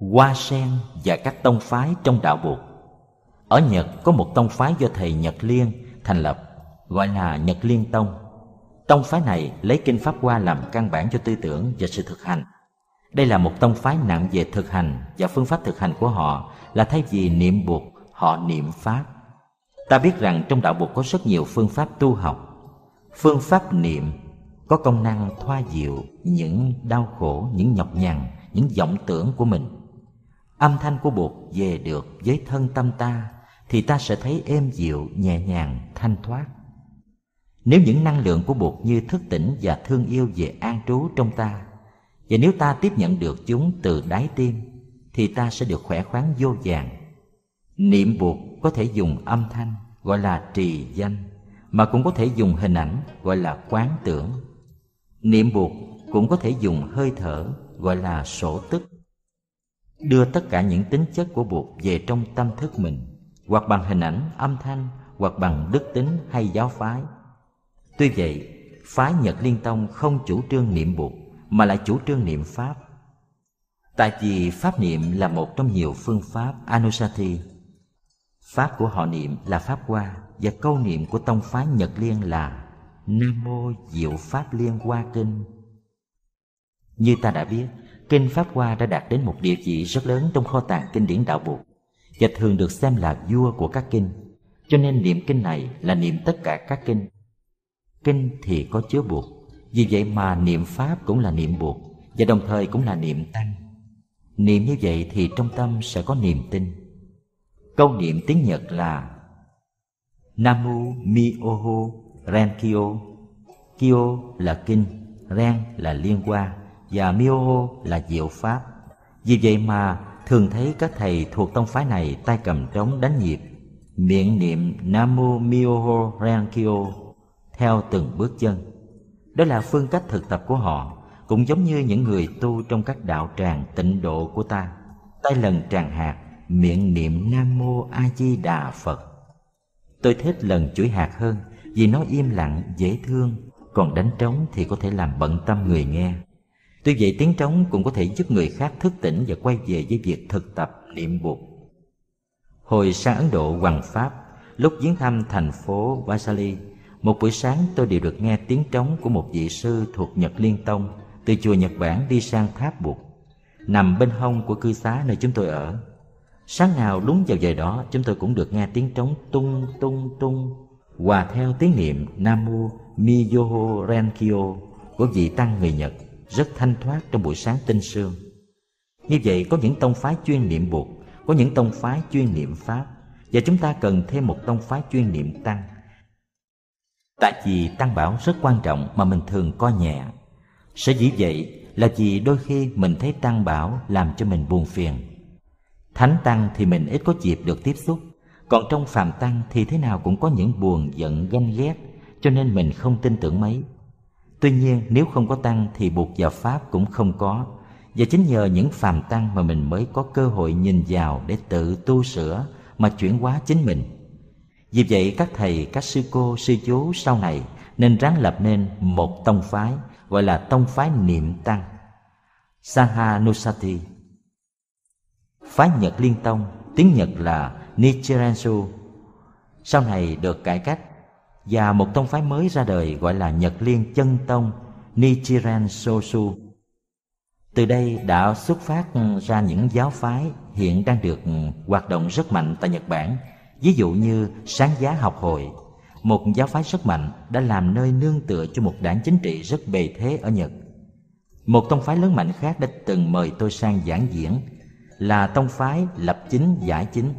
Hoa sen và các tông phái trong đạo buộc. Ở Nhật có một tông phái do thầy Nhật Liên thành lập gọi là Nhật Liên Tông. Tông phái này lấy kinh Pháp Hoa làm căn bản cho tư tưởng và sự thực hành. Đây là một tông phái nặng về thực hành và phương pháp thực hành của họ là thay vì niệm buộc họ niệm Pháp. Ta biết rằng trong đạo buộc có rất nhiều phương pháp tu học. Phương pháp niệm có công năng thoa dịu những đau khổ, những nhọc nhằn, những vọng tưởng của mình. Âm thanh của Bụt về được với thân tâm ta thì ta sẽ thấy êm dịu, nhẹ nhàng, thanh thoát. Nếu những năng lượng của Bụt như thức tỉnh và thương yêu về an trú trong ta và nếu ta tiếp nhận được chúng từ đáy tim thì ta sẽ được khỏe khoắn vô vàng. Niệm Bụt có thể dùng âm thanh gọi là trì danh mà cũng có thể dùng hình ảnh gọi là quán tưởng. Niệm Bụt cũng có thể dùng hơi thở gọi là sổ tức. Đưa tất cả những tính chất của Bụt về trong tâm thức mình hoặc bằng hình ảnh, âm thanh hoặc bằng đức tính hay giáo phái. Tuy vậy, phái Nhật Liên Tông không chủ trương niệm Bụt mà lại chủ trương niệm Pháp. Tại vì Pháp niệm là một trong nhiều phương pháp Anusati. Pháp của họ niệm là Pháp Hoa và câu niệm của tông phái Nhật Liên là Nam Mô Diệu Pháp Liên Hoa Kinh. Như ta đã biết, Kinh Pháp Hoa đã đạt đến một địa vị rất lớn trong kho tàng kinh điển đạo Phật và thường được xem là vua của các kinh. Cho nên niệm kinh này là niệm tất cả các kinh. Kinh thì có chứa buộc, vì vậy mà niệm Pháp cũng là niệm buộc và đồng thời cũng là niệm tăng. Niệm như vậy thì trong tâm sẽ có niềm tin. Câu niệm tiếng Nhật là Namu Myoho Renkyo Kyo là kinh, Ren là liên qua và Myoho là diệu pháp. Vì vậy mà thường thấy các thầy thuộc tông phái này tay cầm trống đánh nhịp, miệng niệm Namu Myoho Renkyo theo từng bước chân. Đó là phương cách thực tập của họ, cũng giống như những người tu trong các đạo tràng tịnh độ của ta. Tay lần tràng hạt, miệng niệm Nam Mô A Di Đà Phật. Tôi thích lần chuỗi hạt hơn vì nó im lặng, dễ thương, còn đánh trống thì có thể làm bận tâm người nghe. Tuy vậy tiếng trống cũng có thể giúp người khác thức tỉnh và quay về với việc thực tập niệm buộc Hồi sang Ấn Độ hoàng Pháp, lúc viếng thăm thành phố Vasali, một buổi sáng tôi đều được nghe tiếng trống của một vị sư thuộc Nhật Liên Tông từ chùa Nhật Bản đi sang tháp buộc nằm bên hông của cư xá nơi chúng tôi ở. Sáng nào đúng vào giờ đó chúng tôi cũng được nghe tiếng trống tung tung tung hòa theo tiếng niệm Nam Mô Miyoho Renkyo của vị tăng người Nhật rất thanh thoát trong buổi sáng tinh sương. Như vậy có những tông phái chuyên niệm buộc có những tông phái chuyên niệm Pháp và chúng ta cần thêm một tông phái chuyên niệm Tăng. Tại vì Tăng Bảo rất quan trọng mà mình thường coi nhẹ. Sở dĩ vậy là vì đôi khi mình thấy Tăng Bảo làm cho mình buồn phiền. Thánh Tăng thì mình ít có dịp được tiếp xúc, còn trong phàm Tăng thì thế nào cũng có những buồn giận ganh ghét, cho nên mình không tin tưởng mấy. Tuy nhiên nếu không có tăng thì buộc vào Pháp cũng không có. Và chính nhờ những phàm tăng mà mình mới có cơ hội nhìn vào để tự tu sửa mà chuyển hóa chính mình. Vì vậy các thầy, các sư cô, sư chú sau này nên ráng lập nên một tông phái gọi là tông phái niệm tăng. Sahanusati Phái Nhật Liên Tông, tiếng Nhật là Nichirensu. Sau này được cải cách và một tông phái mới ra đời gọi là Nhật Liên Chân Tông Nichiren Sosu. Từ đây đã xuất phát ra những giáo phái hiện đang được hoạt động rất mạnh tại Nhật Bản, ví dụ như Sáng Giá Học Hội, một giáo phái rất mạnh đã làm nơi nương tựa cho một đảng chính trị rất bề thế ở Nhật. Một tông phái lớn mạnh khác đã từng mời tôi sang giảng diễn là tông phái lập chính giải chính.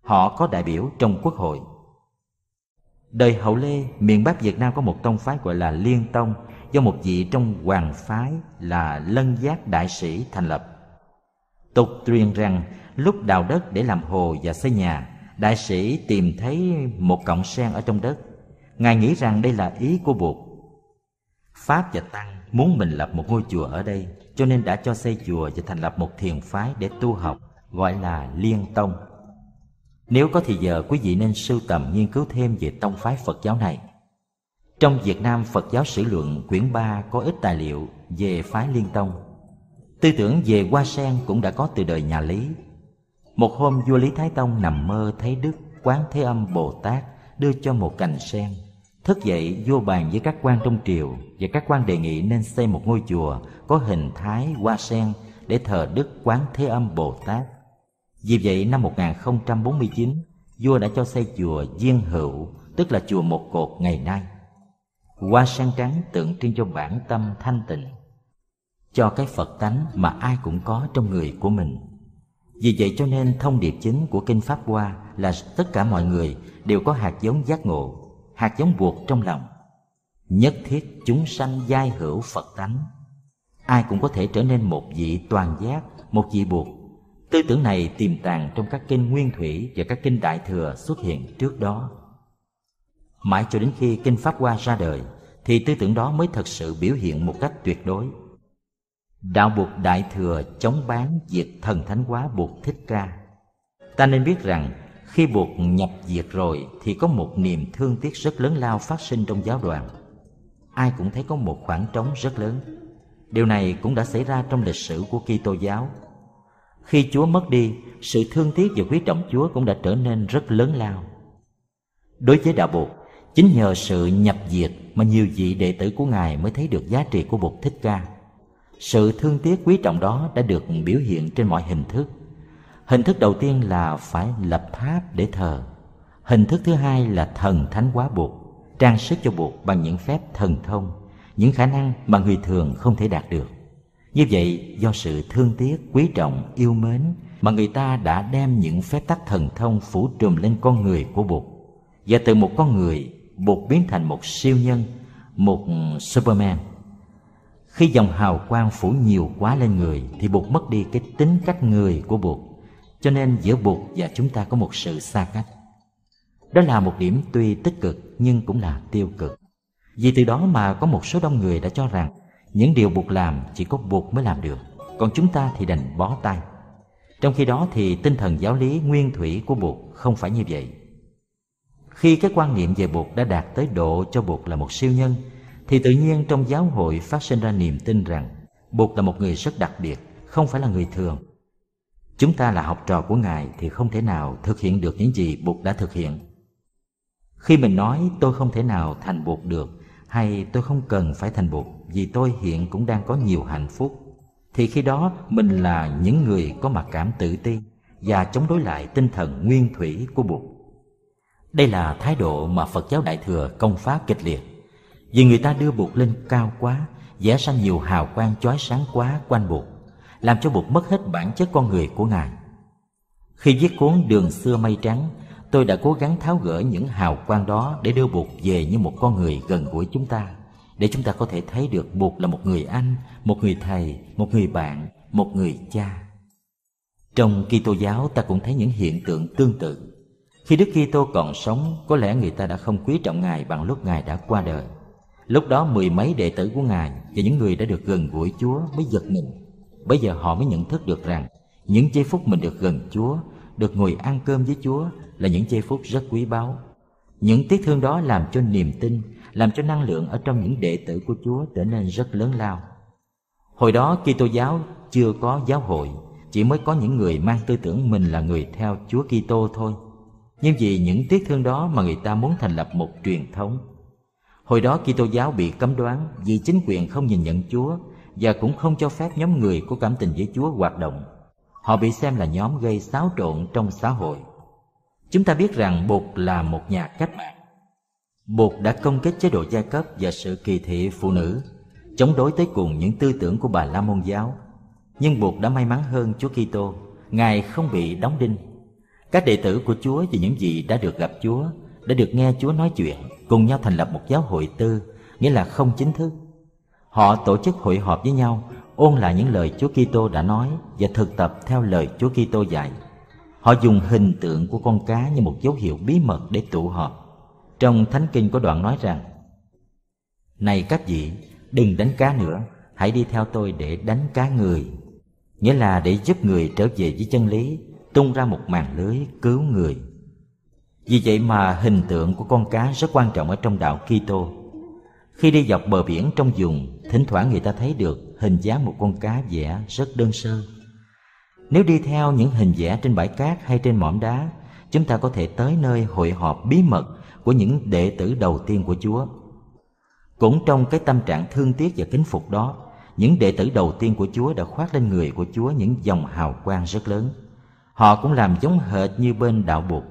Họ có đại biểu trong quốc hội Đời hậu Lê, miền Bắc Việt Nam có một tông phái gọi là Liên Tông do một vị trong hoàng phái là Lân Giác Đại Sĩ thành lập. Tục truyền rằng lúc đào đất để làm hồ và xây nhà, đại sĩ tìm thấy một cọng sen ở trong đất. Ngài nghĩ rằng đây là ý của Bụt. Pháp và Tăng muốn mình lập một ngôi chùa ở đây, cho nên đã cho xây chùa và thành lập một thiền phái để tu học, gọi là Liên Tông. Nếu có thì giờ quý vị nên sưu tầm nghiên cứu thêm về tông phái Phật giáo này. Trong Việt Nam, Phật giáo sử luận quyển 3 có ít tài liệu về phái Liên Tông. Tư tưởng về hoa sen cũng đã có từ đời nhà Lý. Một hôm, vua Lý Thái Tông nằm mơ thấy Đức Quán Thế Âm Bồ Tát đưa cho một cành sen. Thức dậy vua bàn với các quan trong triều và các quan đề nghị nên xây một ngôi chùa có hình thái hoa sen để thờ Đức Quán Thế Âm Bồ Tát. Vì vậy năm 1049, vua đã cho xây chùa Diên Hữu, tức là chùa một cột ngày nay. Hoa sen trắng tượng trưng cho bản tâm thanh tịnh, cho cái Phật tánh mà ai cũng có trong người của mình. Vì vậy cho nên thông điệp chính của Kinh Pháp Hoa là tất cả mọi người đều có hạt giống giác ngộ, hạt giống buộc trong lòng. Nhất thiết chúng sanh giai hữu Phật tánh. Ai cũng có thể trở nên một vị toàn giác, một vị buộc. Tư tưởng này tiềm tàng trong các kinh Nguyên Thủy và các kinh Đại Thừa xuất hiện trước đó. Mãi cho đến khi kinh Pháp Hoa ra đời, thì tư tưởng đó mới thật sự biểu hiện một cách tuyệt đối. Đạo buộc đại thừa chống bán diệt thần thánh hóa buộc thích ca. Ta nên biết rằng khi buộc nhập diệt rồi thì có một niềm thương tiếc rất lớn lao phát sinh trong giáo đoàn. Ai cũng thấy có một khoảng trống rất lớn. Điều này cũng đã xảy ra trong lịch sử của kitô giáo khi chúa mất đi sự thương tiếc và quý trọng chúa cũng đã trở nên rất lớn lao. Đối với đạo Bụt, chính nhờ sự nhập diệt mà nhiều vị đệ tử của ngài mới thấy được giá trị của bụt thích ca. Sự thương tiếc quý trọng đó đã được biểu hiện trên mọi hình thức. Hình thức đầu tiên là phải lập tháp để thờ. Hình thức thứ hai là thần thánh hóa bụt trang sức cho bụt bằng những phép thần thông những khả năng mà người thường không thể đạt được như vậy, do sự thương tiếc, quý trọng, yêu mến mà người ta đã đem những phép tắc thần thông phủ trùm lên con người của bụt và từ một con người, bụt biến thành một siêu nhân, một superman khi dòng hào quang phủ nhiều quá lên người, thì Bụt mất đi cái tính cách người của Bụt. Cho nên giữa Bụt và chúng ta có một sự xa cách. Đó là một điểm tuy tích cực, nhưng cũng là tiêu cực. Vì từ đó mà có một số đông người đã cho rằng những điều buộc làm chỉ có buộc mới làm được, còn chúng ta thì đành bó tay. Trong khi đó thì tinh thần giáo lý nguyên thủy của buộc không phải như vậy. Khi cái quan niệm về buộc đã đạt tới độ cho buộc là một siêu nhân thì tự nhiên trong giáo hội phát sinh ra niềm tin rằng buộc là một người rất đặc biệt, không phải là người thường. Chúng ta là học trò của Ngài thì không thể nào thực hiện được những gì buộc đã thực hiện. Khi mình nói tôi không thể nào thành buộc được hay tôi không cần phải thành buộc vì tôi hiện cũng đang có nhiều hạnh phúc, thì khi đó mình là những người có mặc cảm tự ti và chống đối lại tinh thần nguyên thủy của Bụt. Đây là thái độ mà Phật giáo Đại Thừa công phá kịch liệt. Vì người ta đưa bụt lên cao quá, vẽ ra nhiều hào quang chói sáng quá quanh bụt, làm cho bụt mất hết bản chất con người của ngài. Khi viết cuốn đường xưa mây trắng, tôi đã cố gắng tháo gỡ những hào quang đó để đưa bụt về như một con người gần gũi chúng ta để chúng ta có thể thấy được bụt là một người anh một người thầy một người bạn một người cha trong Kitô giáo ta cũng thấy những hiện tượng tương tự khi Đức Kitô còn sống có lẽ người ta đã không quý trọng ngài bằng lúc ngài đã qua đời Lúc đó mười mấy đệ tử của Ngài và những người đã được gần gũi Chúa mới giật mình. Bây giờ họ mới nhận thức được rằng những giây phút mình được gần Chúa, được ngồi ăn cơm với Chúa là những giây phút rất quý báu. Những tiếc thương đó làm cho niềm tin, làm cho năng lượng ở trong những đệ tử của Chúa trở nên rất lớn lao. Hồi đó Kitô giáo chưa có giáo hội, chỉ mới có những người mang tư tưởng mình là người theo Chúa Kitô thôi. Nhưng vì những tiếc thương đó mà người ta muốn thành lập một truyền thống Hồi đó Kitô giáo bị cấm đoán vì chính quyền không nhìn nhận Chúa và cũng không cho phép nhóm người có cảm tình với Chúa hoạt động. Họ bị xem là nhóm gây xáo trộn trong xã hội. Chúng ta biết rằng Bụt là một nhà cách mạng. Bụt đã công kết chế độ giai cấp và sự kỳ thị phụ nữ, chống đối tới cùng những tư tưởng của bà La Môn giáo. Nhưng Bụt đã may mắn hơn Chúa Kitô, Ngài không bị đóng đinh. Các đệ tử của Chúa và những gì đã được gặp Chúa, đã được nghe Chúa nói chuyện cùng nhau thành lập một giáo hội tư, nghĩa là không chính thức. Họ tổ chức hội họp với nhau, ôn lại những lời Chúa Kitô đã nói và thực tập theo lời Chúa Kitô dạy. Họ dùng hình tượng của con cá như một dấu hiệu bí mật để tụ họp. Trong Thánh Kinh có đoạn nói rằng: "Này các vị, đừng đánh cá nữa, hãy đi theo tôi để đánh cá người." Nghĩa là để giúp người trở về với chân lý, tung ra một màn lưới cứu người. Vì vậy mà hình tượng của con cá rất quan trọng ở trong đạo Kitô. Khi đi dọc bờ biển trong vùng, thỉnh thoảng người ta thấy được hình dáng một con cá vẽ rất đơn sơ. Nếu đi theo những hình vẽ trên bãi cát hay trên mỏm đá, chúng ta có thể tới nơi hội họp bí mật của những đệ tử đầu tiên của Chúa. Cũng trong cái tâm trạng thương tiếc và kính phục đó, những đệ tử đầu tiên của Chúa đã khoác lên người của Chúa những dòng hào quang rất lớn. Họ cũng làm giống hệt như bên đạo Bụt,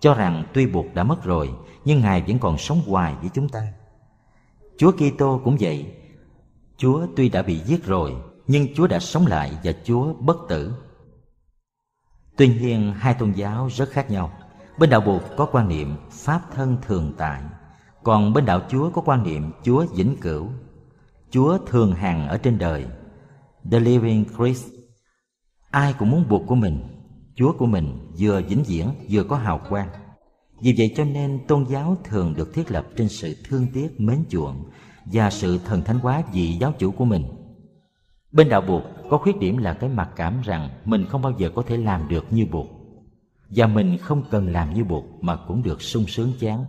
cho rằng tuy Bụt đã mất rồi, nhưng Ngài vẫn còn sống hoài với chúng ta. Chúa Kitô cũng vậy. Chúa tuy đã bị giết rồi, nhưng Chúa đã sống lại và Chúa bất tử. Tuy nhiên, hai tôn giáo rất khác nhau. Bên đạo Bụt có quan niệm Pháp thân thường tại, còn bên đạo Chúa có quan niệm Chúa vĩnh cửu. Chúa thường hằng ở trên đời. The Living Christ. Ai cũng muốn buộc của mình, Chúa của mình vừa vĩnh viễn vừa có hào quang. Vì vậy cho nên tôn giáo thường được thiết lập trên sự thương tiếc, mến chuộng và sự thần thánh hóa vị giáo chủ của mình. Bên đạo Bụt có khuyết điểm là cái mặc cảm rằng mình không bao giờ có thể làm được như Bụt và mình không cần làm như buộc mà cũng được sung sướng chán.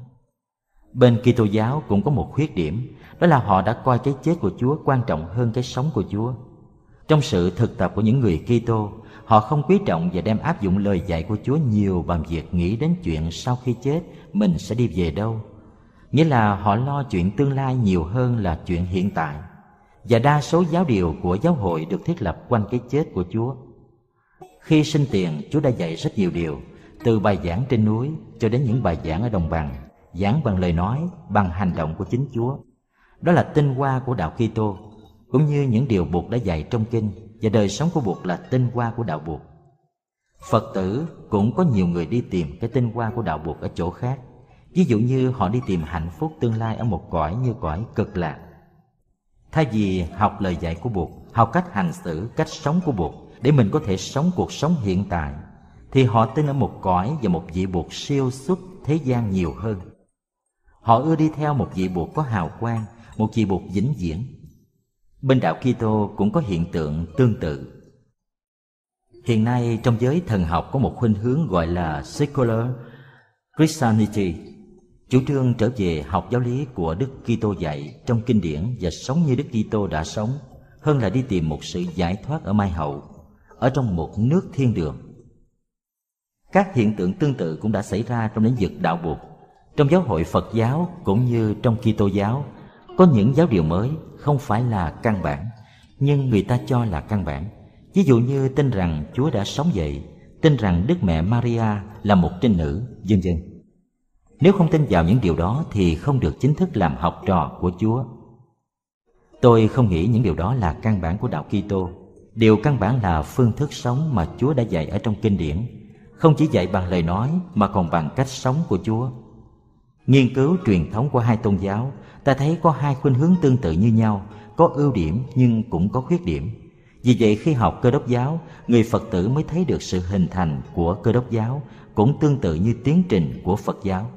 Bên Kitô giáo cũng có một khuyết điểm, đó là họ đã coi cái chết của Chúa quan trọng hơn cái sống của Chúa. Trong sự thực tập của những người Kitô, họ không quý trọng và đem áp dụng lời dạy của Chúa nhiều bằng việc nghĩ đến chuyện sau khi chết mình sẽ đi về đâu. Nghĩa là họ lo chuyện tương lai nhiều hơn là chuyện hiện tại. Và đa số giáo điều của giáo hội được thiết lập quanh cái chết của Chúa. Khi sinh tiền, Chúa đã dạy rất nhiều điều, từ bài giảng trên núi cho đến những bài giảng ở đồng bằng, giảng bằng lời nói, bằng hành động của chính Chúa. Đó là tinh hoa của đạo Kitô, cũng như những điều buộc đã dạy trong kinh và đời sống của buộc là tinh hoa của đạo buộc. Phật tử cũng có nhiều người đi tìm cái tinh hoa của đạo buộc ở chỗ khác. Ví dụ như họ đi tìm hạnh phúc tương lai ở một cõi như cõi cực lạc. Thay vì học lời dạy của buộc, học cách hành xử, cách sống của buộc để mình có thể sống cuộc sống hiện tại, thì họ tin ở một cõi và một vị buộc siêu xuất thế gian nhiều hơn. Họ ưa đi theo một vị buộc có hào quang, một vị buộc vĩnh viễn. Bên đạo Kitô cũng có hiện tượng tương tự. Hiện nay trong giới thần học có một khuynh hướng gọi là secular Christianity, chủ trương trở về học giáo lý của Đức Kitô dạy trong kinh điển và sống như Đức Kitô đã sống, hơn là đi tìm một sự giải thoát ở mai hậu, ở trong một nước thiên đường. Các hiện tượng tương tự cũng đã xảy ra trong lĩnh vực đạo buộc. Trong giáo hội Phật giáo cũng như trong Kitô giáo, có những giáo điều mới không phải là căn bản, nhưng người ta cho là căn bản. Ví dụ như tin rằng Chúa đã sống dậy, tin rằng Đức Mẹ Maria là một trinh nữ, vân vân. Nếu không tin vào những điều đó thì không được chính thức làm học trò của Chúa. Tôi không nghĩ những điều đó là căn bản của đạo Kitô. Điều căn bản là phương thức sống mà Chúa đã dạy ở trong kinh điển, không chỉ dạy bằng lời nói mà còn bằng cách sống của Chúa. Nghiên cứu truyền thống của hai tôn giáo, ta thấy có hai khuynh hướng tương tự như nhau, có ưu điểm nhưng cũng có khuyết điểm. Vì vậy khi học cơ đốc giáo, người Phật tử mới thấy được sự hình thành của cơ đốc giáo cũng tương tự như tiến trình của Phật giáo.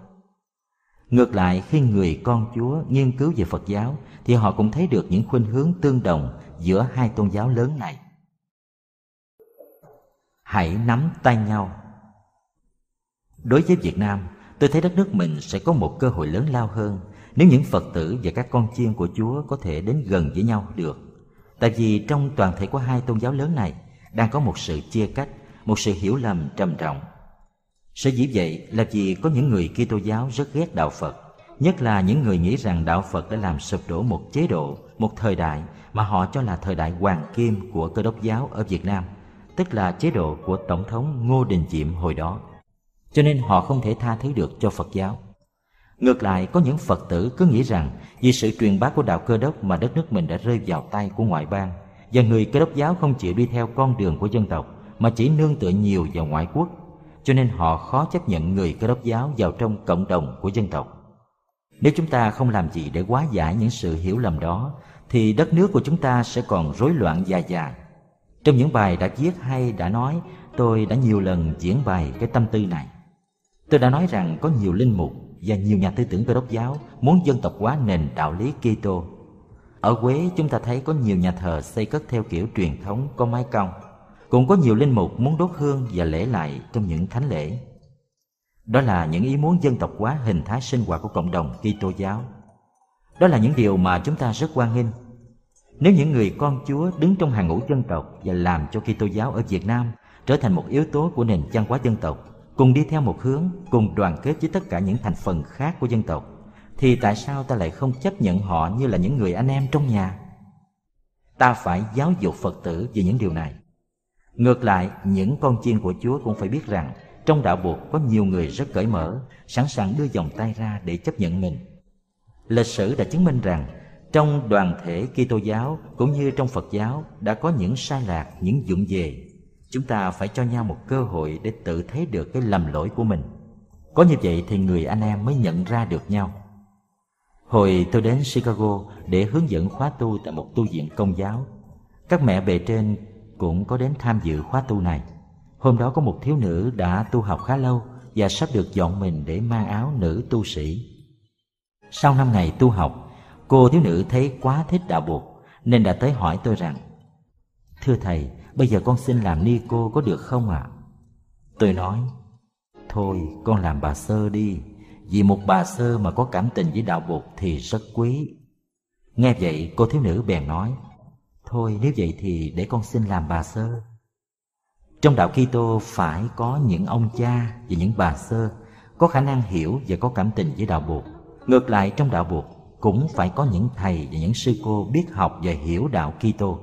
Ngược lại khi người con Chúa nghiên cứu về Phật giáo thì họ cũng thấy được những khuynh hướng tương đồng giữa hai tôn giáo lớn này. Hãy nắm tay nhau. Đối với Việt Nam, tôi thấy đất nước mình sẽ có một cơ hội lớn lao hơn nếu những Phật tử và các con chiên của Chúa có thể đến gần với nhau được. Tại vì trong toàn thể của hai tôn giáo lớn này đang có một sự chia cách, một sự hiểu lầm trầm trọng Sở dĩ vậy là vì có những người Kitô giáo rất ghét đạo Phật, nhất là những người nghĩ rằng đạo Phật đã làm sụp đổ một chế độ, một thời đại mà họ cho là thời đại hoàng kim của cơ đốc giáo ở Việt Nam, tức là chế độ của Tổng thống Ngô Đình Diệm hồi đó. Cho nên họ không thể tha thứ được cho Phật giáo. Ngược lại, có những Phật tử cứ nghĩ rằng vì sự truyền bá của đạo cơ đốc mà đất nước mình đã rơi vào tay của ngoại bang và người cơ đốc giáo không chịu đi theo con đường của dân tộc mà chỉ nương tựa nhiều vào ngoại quốc cho nên họ khó chấp nhận người cơ đốc giáo vào trong cộng đồng của dân tộc. Nếu chúng ta không làm gì để hóa giải những sự hiểu lầm đó, thì đất nước của chúng ta sẽ còn rối loạn dài dài. Trong những bài đã viết hay đã nói, tôi đã nhiều lần diễn bài cái tâm tư này. Tôi đã nói rằng có nhiều linh mục và nhiều nhà tư tưởng cơ đốc giáo muốn dân tộc hóa nền đạo lý Kitô. Ở Quế chúng ta thấy có nhiều nhà thờ xây cất theo kiểu truyền thống có mái cong cũng có nhiều linh mục muốn đốt hương và lễ lại trong những thánh lễ. Đó là những ý muốn dân tộc hóa hình thái sinh hoạt của cộng đồng Kitô giáo. Đó là những điều mà chúng ta rất quan nghênh. Nếu những người con Chúa đứng trong hàng ngũ dân tộc và làm cho Kitô giáo ở Việt Nam trở thành một yếu tố của nền văn hóa dân tộc, cùng đi theo một hướng, cùng đoàn kết với tất cả những thành phần khác của dân tộc, thì tại sao ta lại không chấp nhận họ như là những người anh em trong nhà? Ta phải giáo dục Phật tử về những điều này. Ngược lại, những con chiên của Chúa cũng phải biết rằng trong đạo buộc có nhiều người rất cởi mở, sẵn sàng đưa vòng tay ra để chấp nhận mình. Lịch sử đã chứng minh rằng trong đoàn thể Kitô giáo cũng như trong Phật giáo đã có những sai lạc, những dụng về. Chúng ta phải cho nhau một cơ hội để tự thấy được cái lầm lỗi của mình. Có như vậy thì người anh em mới nhận ra được nhau. Hồi tôi đến Chicago để hướng dẫn khóa tu tại một tu viện công giáo. Các mẹ bề trên cũng có đến tham dự khóa tu này. Hôm đó có một thiếu nữ đã tu học khá lâu và sắp được dọn mình để mang áo nữ tu sĩ. Sau năm ngày tu học, cô thiếu nữ thấy quá thích đạo buộc nên đã tới hỏi tôi rằng Thưa thầy, bây giờ con xin làm ni cô có được không ạ? À? Tôi nói Thôi con làm bà sơ đi Vì một bà sơ mà có cảm tình với đạo buộc thì rất quý Nghe vậy cô thiếu nữ bèn nói Thôi nếu vậy thì để con xin làm bà sơ Trong đạo Kitô phải có những ông cha và những bà sơ Có khả năng hiểu và có cảm tình với đạo buộc Ngược lại trong đạo buộc cũng phải có những thầy và những sư cô biết học và hiểu đạo Kitô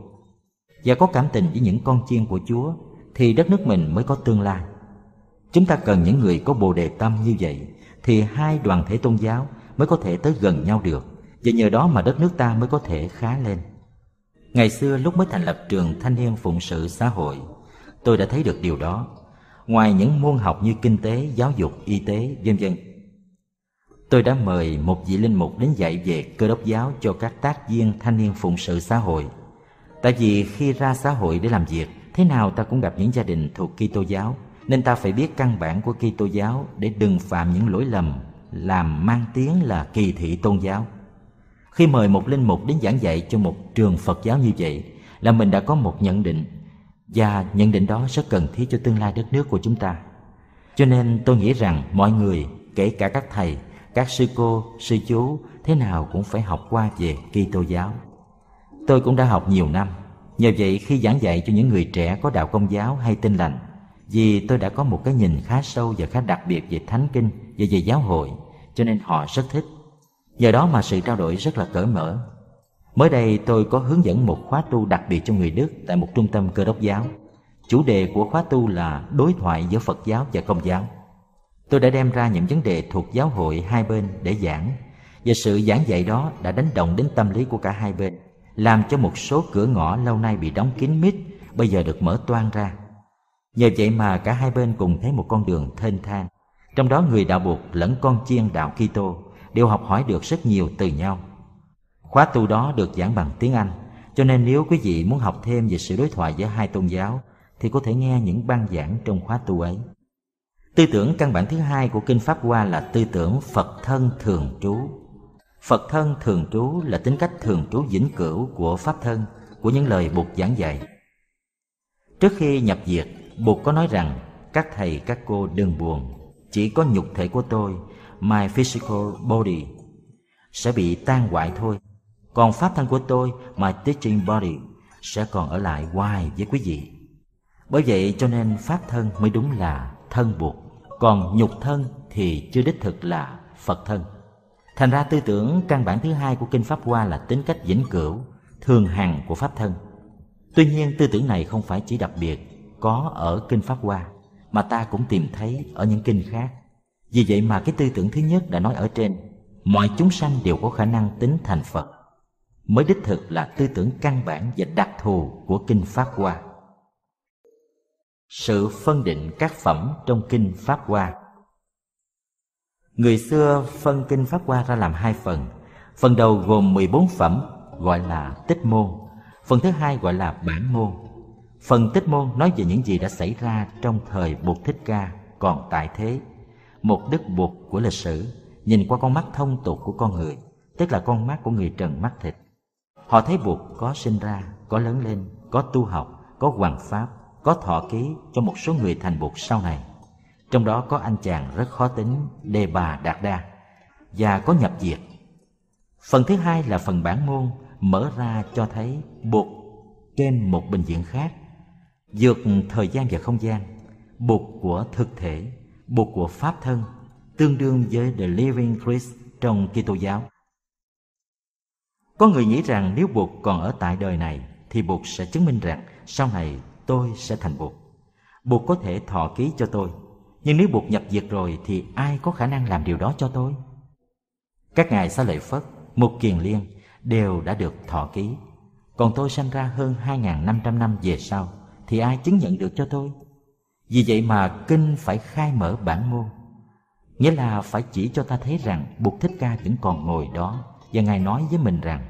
và có cảm tình với những con chiên của Chúa thì đất nước mình mới có tương lai. Chúng ta cần những người có bồ đề tâm như vậy thì hai đoàn thể tôn giáo mới có thể tới gần nhau được và nhờ đó mà đất nước ta mới có thể khá lên. Ngày xưa lúc mới thành lập trường thanh niên phụng sự xã hội, tôi đã thấy được điều đó. Ngoài những môn học như kinh tế, giáo dục, y tế, vân vân, tôi đã mời một vị linh mục đến dạy về cơ đốc giáo cho các tác viên thanh niên phụng sự xã hội. Tại vì khi ra xã hội để làm việc, thế nào ta cũng gặp những gia đình thuộc Kitô giáo, nên ta phải biết căn bản của Kitô giáo để đừng phạm những lỗi lầm làm mang tiếng là kỳ thị tôn giáo. Khi mời một linh mục đến giảng dạy cho một trường Phật giáo như vậy là mình đã có một nhận định và nhận định đó rất cần thiết cho tương lai đất nước của chúng ta. Cho nên tôi nghĩ rằng mọi người, kể cả các thầy, các sư cô, sư chú thế nào cũng phải học qua về Kitô giáo. Tôi cũng đã học nhiều năm, nhờ vậy khi giảng dạy cho những người trẻ có đạo công giáo hay tin lành, vì tôi đã có một cái nhìn khá sâu và khá đặc biệt về thánh kinh và về giáo hội, cho nên họ rất thích. Nhờ đó mà sự trao đổi rất là cởi mở. Mới đây tôi có hướng dẫn một khóa tu đặc biệt cho người Đức tại một trung tâm cơ đốc giáo. Chủ đề của khóa tu là đối thoại giữa Phật giáo và Công giáo. Tôi đã đem ra những vấn đề thuộc giáo hội hai bên để giảng và sự giảng dạy đó đã đánh động đến tâm lý của cả hai bên làm cho một số cửa ngõ lâu nay bị đóng kín mít bây giờ được mở toang ra. Nhờ vậy mà cả hai bên cùng thấy một con đường thênh thang. Trong đó người đạo buộc lẫn con chiên đạo Kitô đều học hỏi được rất nhiều từ nhau. Khóa tu đó được giảng bằng tiếng Anh, cho nên nếu quý vị muốn học thêm về sự đối thoại giữa hai tôn giáo thì có thể nghe những băng giảng trong khóa tu ấy. Tư tưởng căn bản thứ hai của Kinh Pháp Hoa là tư tưởng Phật thân thường trú. Phật thân thường trú là tính cách thường trú vĩnh cửu của Pháp thân, của những lời Bụt giảng dạy. Trước khi nhập diệt, Bụt có nói rằng các thầy các cô đừng buồn, chỉ có nhục thể của tôi, my physical body, sẽ bị tan hoại thôi. Còn Pháp thân của tôi, my teaching body, sẽ còn ở lại hoài với quý vị. Bởi vậy cho nên Pháp thân mới đúng là thân buộc còn nhục thân thì chưa đích thực là Phật thân. Thành ra tư tưởng căn bản thứ hai của Kinh Pháp Hoa là tính cách vĩnh cửu, thường hằng của Pháp thân. Tuy nhiên tư tưởng này không phải chỉ đặc biệt có ở Kinh Pháp Hoa, mà ta cũng tìm thấy ở những kinh khác. Vì vậy mà cái tư tưởng thứ nhất đã nói ở trên, mọi chúng sanh đều có khả năng tính thành Phật, mới đích thực là tư tưởng căn bản và đặc thù của Kinh Pháp Hoa. Sự phân định các phẩm trong Kinh Pháp Hoa Người xưa phân kinh Pháp Hoa ra làm hai phần. Phần đầu gồm 14 phẩm gọi là tích môn. Phần thứ hai gọi là bản môn. Phần tích môn nói về những gì đã xảy ra trong thời Bụt Thích Ca còn tại thế. Một đức buộc của lịch sử nhìn qua con mắt thông tục của con người, tức là con mắt của người trần mắt thịt. Họ thấy buộc có sinh ra, có lớn lên, có tu học, có hoàng pháp, có thọ ký cho một số người thành Bụt sau này trong đó có anh chàng rất khó tính đề bà đạt đa, và có nhập diệt phần thứ hai là phần bản môn mở ra cho thấy Bụt trên một bệnh viện khác, vượt thời gian và không gian Bụt của thực thể Bụt của Pháp thân, tương đương với The Living Christ trong Kitô giáo. Có người nghĩ rằng nếu Bụt còn ở tại đời này thì Bụt sẽ chứng minh rằng sau này tôi sẽ thành Bụt. Bụt có thể thọ ký cho tôi, nhưng nếu Bụt nhập diệt rồi thì ai có khả năng làm điều đó cho tôi? Các ngài Xá Lợi Phất, Mục Kiền Liên đều đã được thọ ký. Còn tôi sanh ra hơn 2.500 năm về sau thì ai chứng nhận được cho tôi? Vì vậy mà kinh phải khai mở bản môn Nghĩa là phải chỉ cho ta thấy rằng Bụt Thích Ca vẫn còn ngồi đó Và Ngài nói với mình rằng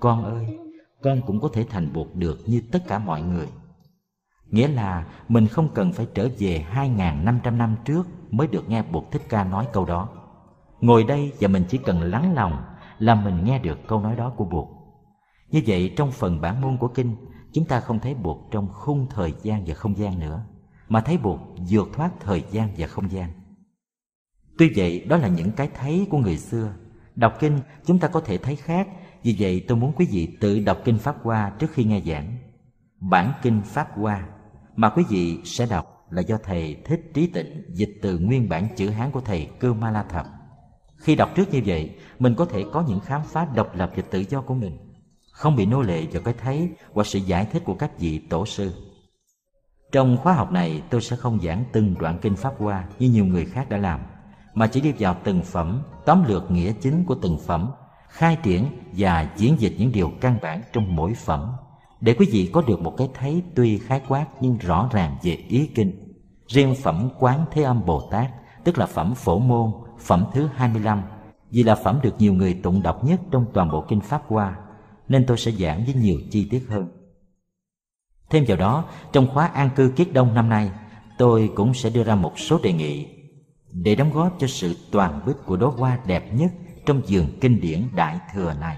Con ơi, con cũng có thể thành Bụt được như tất cả mọi người Nghĩa là mình không cần phải trở về 2.500 năm trước mới được nghe Bụt Thích Ca nói câu đó. Ngồi đây và mình chỉ cần lắng lòng là mình nghe được câu nói đó của Bụt. Như vậy trong phần bản môn của Kinh, Chúng ta không thấy Bụt trong khung thời gian và không gian nữa, Mà thấy Bụt vượt thoát thời gian và không gian. Tuy vậy, đó là những cái thấy của người xưa. Đọc kinh, chúng ta có thể thấy khác. Vì vậy, tôi muốn quý vị tự đọc kinh Pháp Hoa trước khi nghe giảng. Bản kinh Pháp Hoa mà quý vị sẽ đọc là do Thầy Thích Trí Tịnh dịch từ nguyên bản chữ Hán của Thầy Cơ Ma La Thập Khi đọc trước như vậy, mình có thể có những khám phá độc lập và tự do của mình Không bị nô lệ vào cái thấy hoặc sự giải thích của các vị tổ sư. Trong khóa học này tôi sẽ không giảng từng đoạn kinh Pháp Hoa như nhiều người khác đã làm mà chỉ đi vào từng phẩm, tóm lược nghĩa chính của từng phẩm, khai triển và diễn dịch những điều căn bản trong mỗi phẩm để quý vị có được một cái thấy tuy khái quát nhưng rõ ràng về ý kinh. Riêng phẩm Quán Thế Âm Bồ Tát, tức là phẩm Phổ Môn, phẩm thứ 25, vì là phẩm được nhiều người tụng đọc nhất trong toàn bộ kinh Pháp Hoa, nên tôi sẽ giảng với nhiều chi tiết hơn. Thêm vào đó, trong khóa an cư kiết đông năm nay, tôi cũng sẽ đưa ra một số đề nghị để đóng góp cho sự toàn bích của đóa hoa đẹp nhất trong vườn kinh điển Đại Thừa này.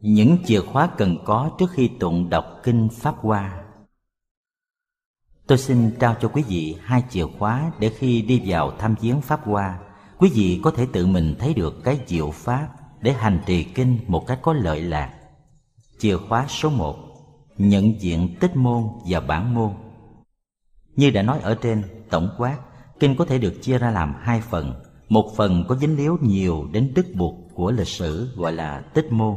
Những chìa khóa cần có trước khi tụng đọc kinh Pháp Hoa. Tôi xin trao cho quý vị hai chìa khóa để khi đi vào tham viếng Pháp Hoa, quý vị có thể tự mình thấy được cái diệu Pháp để hành trì kinh một cách có lợi lạc. Chìa khóa số một Nhận diện tích môn và bản môn. Như đã nói ở trên, tổng quát Kinh có thể được chia ra làm hai phần. Một phần có dính líu nhiều đến đức buộc của lịch sử gọi là tích môn.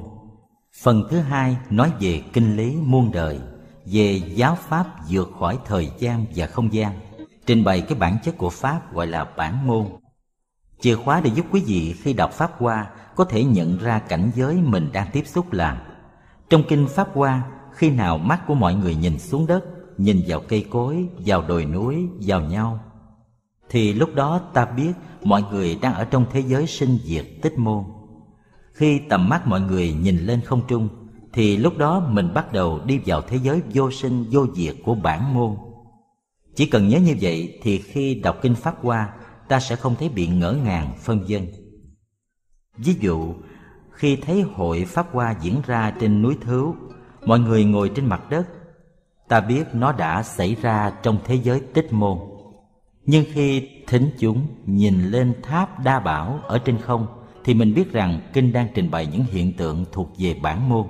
Phần thứ hai nói về kinh lý muôn đời Về giáo pháp vượt khỏi thời gian và không gian. Trình bày cái bản chất của Pháp gọi là bản môn. Chìa khóa để giúp quý vị khi đọc Pháp Hoa Có thể nhận ra cảnh giới mình đang tiếp xúc là Trong kinh Pháp Hoa Khi nào mắt của mọi người nhìn xuống đất Nhìn vào cây cối, vào đồi núi, vào nhau thì lúc đó ta biết mọi người đang ở trong thế giới sinh diệt tích môn khi tầm mắt mọi người nhìn lên không trung, thì lúc đó mình bắt đầu đi vào thế giới vô sinh, vô diệt của bản môn. Chỉ cần nhớ như vậy thì khi đọc kinh pháp hoa, ta sẽ không thấy bị ngỡ ngàng phân vân. Ví dụ, khi thấy hội pháp hoa diễn ra trên núi thứu mọi người ngồi trên mặt đất, ta biết nó đã xảy ra trong thế giới tích môn. Nhưng khi thính chúng nhìn lên tháp đa bảo ở trên không thì mình biết rằng kinh đang trình bày những hiện tượng thuộc về bản môn.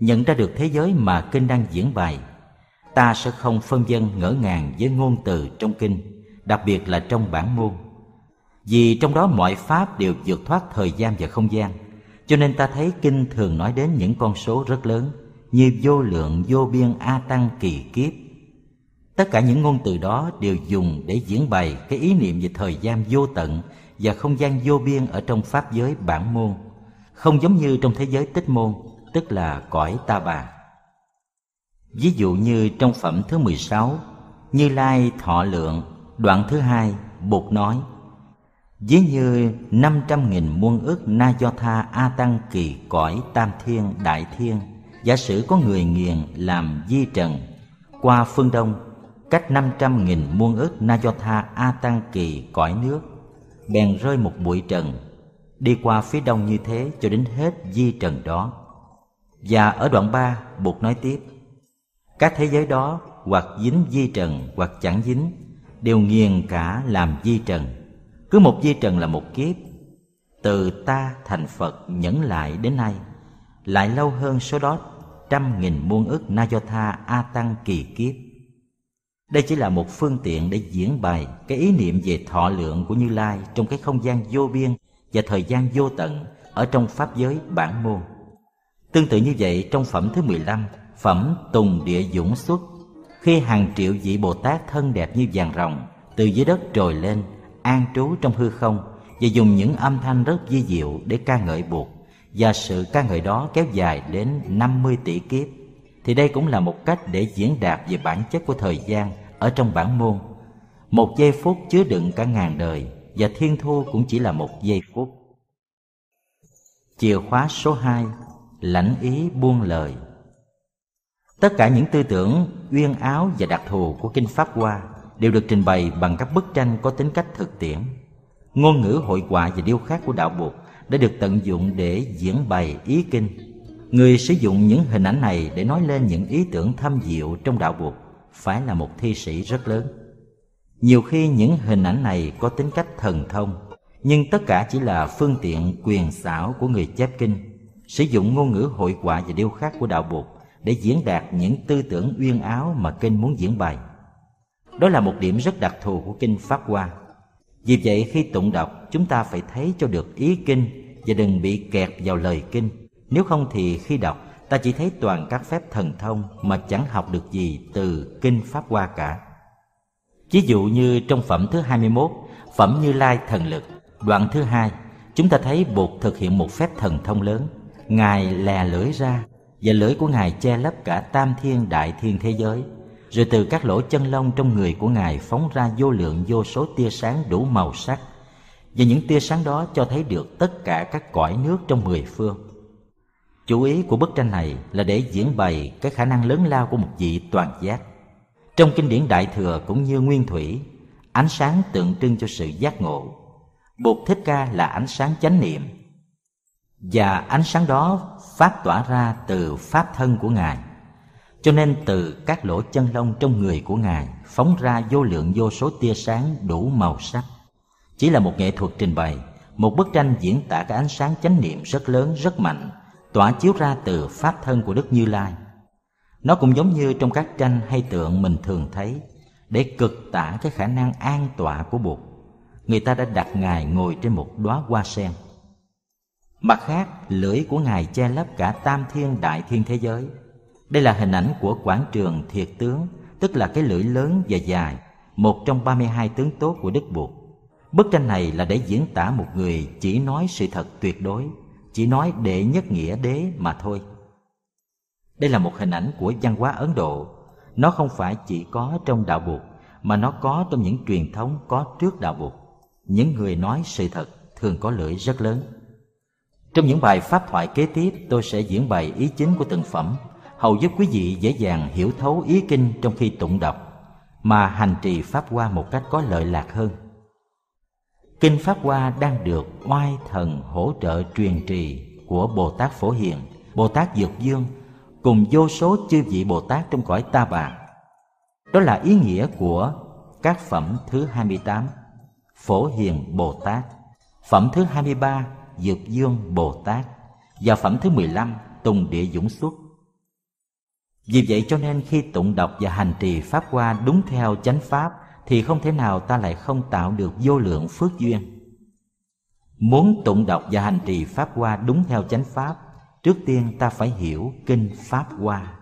Nhận ra được thế giới mà kinh đang diễn bày ta sẽ không phân vân ngỡ ngàng với ngôn từ trong kinh, đặc biệt là trong bản môn. Vì trong đó mọi pháp đều vượt thoát thời gian và không gian, cho nên ta thấy kinh thường nói đến những con số rất lớn như vô lượng, vô biên, a tăng, kỳ kiếp. Tất cả những ngôn từ đó đều dùng để diễn bày cái ý niệm về thời gian vô tận và không gian vô biên ở trong pháp giới bản môn, không giống như trong thế giới tích môn, tức là cõi ta bà. Ví dụ như trong phẩm thứ 16 Như Lai Thọ Lượng, đoạn thứ hai, Bụt nói, Ví như năm trăm nghìn muôn ức na do tha a tăng kỳ cõi tam thiên đại thiên, Giả sử có người nghiền làm di trần Qua phương đông, cách năm trăm nghìn muôn ức na do tha a tăng kỳ cõi nước bèn rơi một bụi trần, đi qua phía đông như thế cho đến hết di trần đó. Và ở đoạn ba buộc nói tiếp, các thế giới đó, hoặc dính di trần, hoặc chẳng dính, đều nghiền cả làm di trần. Cứ một di trần là một kiếp. Từ ta thành phật nhẫn lại đến nay, lại lâu hơn số đó, trăm nghìn muôn ức na do tha a tăng kỳ kiếp đây chỉ là một phương tiện để diễn bày cái ý niệm về thọ lượng của như lai trong cái không gian vô biên và thời gian vô tận ở trong pháp giới bản môn. Tương tự như vậy, trong phẩm thứ 15 phẩm tùng địa dũng xuất, khi hàng triệu vị bồ tát thân đẹp như vàng rồng từ dưới đất trồi lên, an trú trong hư không và dùng những âm thanh rất di diệu để ca ngợi buộc, và sự ca ngợi đó kéo dài đến 50 tỷ kiếp thì đây cũng là một cách để diễn đạt về bản chất của thời gian ở trong bản môn. Một giây phút chứa đựng cả ngàn đời và thiên thu cũng chỉ là một giây phút. Chìa khóa số 2 lãnh ý buông lời. Tất cả những tư tưởng, uyên áo và đặc thù của kinh pháp hoa đều được trình bày bằng các bức tranh có tính cách thực tiễn. Ngôn ngữ hội họa và điêu khắc của đạo Bụt đã được tận dụng để diễn bày ý kinh. Người sử dụng những hình ảnh này để nói lên những ý tưởng thâm diệu trong đạo Bụt phải là một thi sĩ rất lớn. Nhiều khi những hình ảnh này có tính cách thần thông, nhưng tất cả chỉ là phương tiện quyền xảo của người chép kinh, sử dụng ngôn ngữ hội họa và điêu khắc của đạo Bụt để diễn đạt những tư tưởng uyên áo mà kinh muốn diễn bày. Đó là một điểm rất đặc thù của kinh Pháp Hoa vì vậy khi tụng đọc chúng ta phải thấy cho được ý kinh và đừng bị kẹt vào lời kinh. Nếu không thì khi đọc ta chỉ thấy toàn các phép thần thông mà chẳng học được gì từ kinh Pháp Hoa cả. Ví dụ như trong phẩm thứ 21, phẩm Như Lai Thần Lực, đoạn thứ hai, chúng ta thấy Bụt thực hiện một phép thần thông lớn. Ngài lè lưỡi ra và lưỡi của Ngài che lấp cả tam thiên đại thiên thế giới rồi từ các lỗ chân lông trong người của ngài phóng ra vô lượng vô số tia sáng đủ màu sắc và những tia sáng đó cho thấy được tất cả các cõi nước trong mười phương chủ ý của bức tranh này là để diễn bày cái khả năng lớn lao của một vị toàn giác. Trong kinh điển đại thừa cũng như nguyên thủy ánh sáng tượng trưng cho sự giác ngộ. Bụt thích ca là ánh sáng chánh niệm. Và ánh sáng đó phát tỏa ra từ pháp thân của ngài. Cho nên từ các lỗ chân lông trong người của Ngài phóng ra vô lượng vô số tia sáng đủ màu sắc. Chỉ là một nghệ thuật trình bày, một bức tranh diễn tả cái ánh sáng chánh niệm rất lớn, rất mạnh, tỏa chiếu ra từ pháp thân của Đức Như Lai. Nó cũng giống như trong các tranh hay tượng mình thường thấy, để cực tả cái khả năng an tọa của Bụt. Người ta đã đặt Ngài ngồi trên một đóa hoa sen. Mặt khác, lưỡi của Ngài che lấp cả tam thiên đại thiên thế giới, đây là hình ảnh của quảng trường thiệt tướng, tức là cái lưỡi lớn và dài, một trong 32 tướng tốt của Đức Bụt. Bức tranh này là để diễn tả một người chỉ nói sự thật tuyệt đối, chỉ nói đệ nhất nghĩa đế mà thôi. Đây là một hình ảnh của văn hóa Ấn Độ. Nó không phải chỉ có trong đạo buộc, mà nó có trong những truyền thống có trước đạo buộc. Những người nói sự thật thường có lưỡi rất lớn. Trong những bài pháp thoại kế tiếp, tôi sẽ diễn bày ý chính của từng phẩm hầu giúp quý vị dễ dàng hiểu thấu ý kinh trong khi tụng đọc mà hành trì pháp qua một cách có lợi lạc hơn kinh pháp hoa đang được oai thần hỗ trợ truyền trì của bồ tát phổ hiền, bồ tát dược dương cùng vô số chư vị bồ tát trong cõi ta bà. Đó là ý nghĩa của các phẩm thứ 28 phổ hiền bồ tát, phẩm thứ 23 dược dương bồ tát và phẩm thứ 15 tùng địa dũng xuất vì vậy cho nên khi tụng đọc và hành trì Pháp Hoa đúng theo chánh Pháp thì không thể nào ta lại không tạo được vô lượng phước duyên. Muốn tụng đọc và hành trì Pháp Hoa đúng theo chánh Pháp, trước tiên ta phải hiểu kinh Pháp Hoa.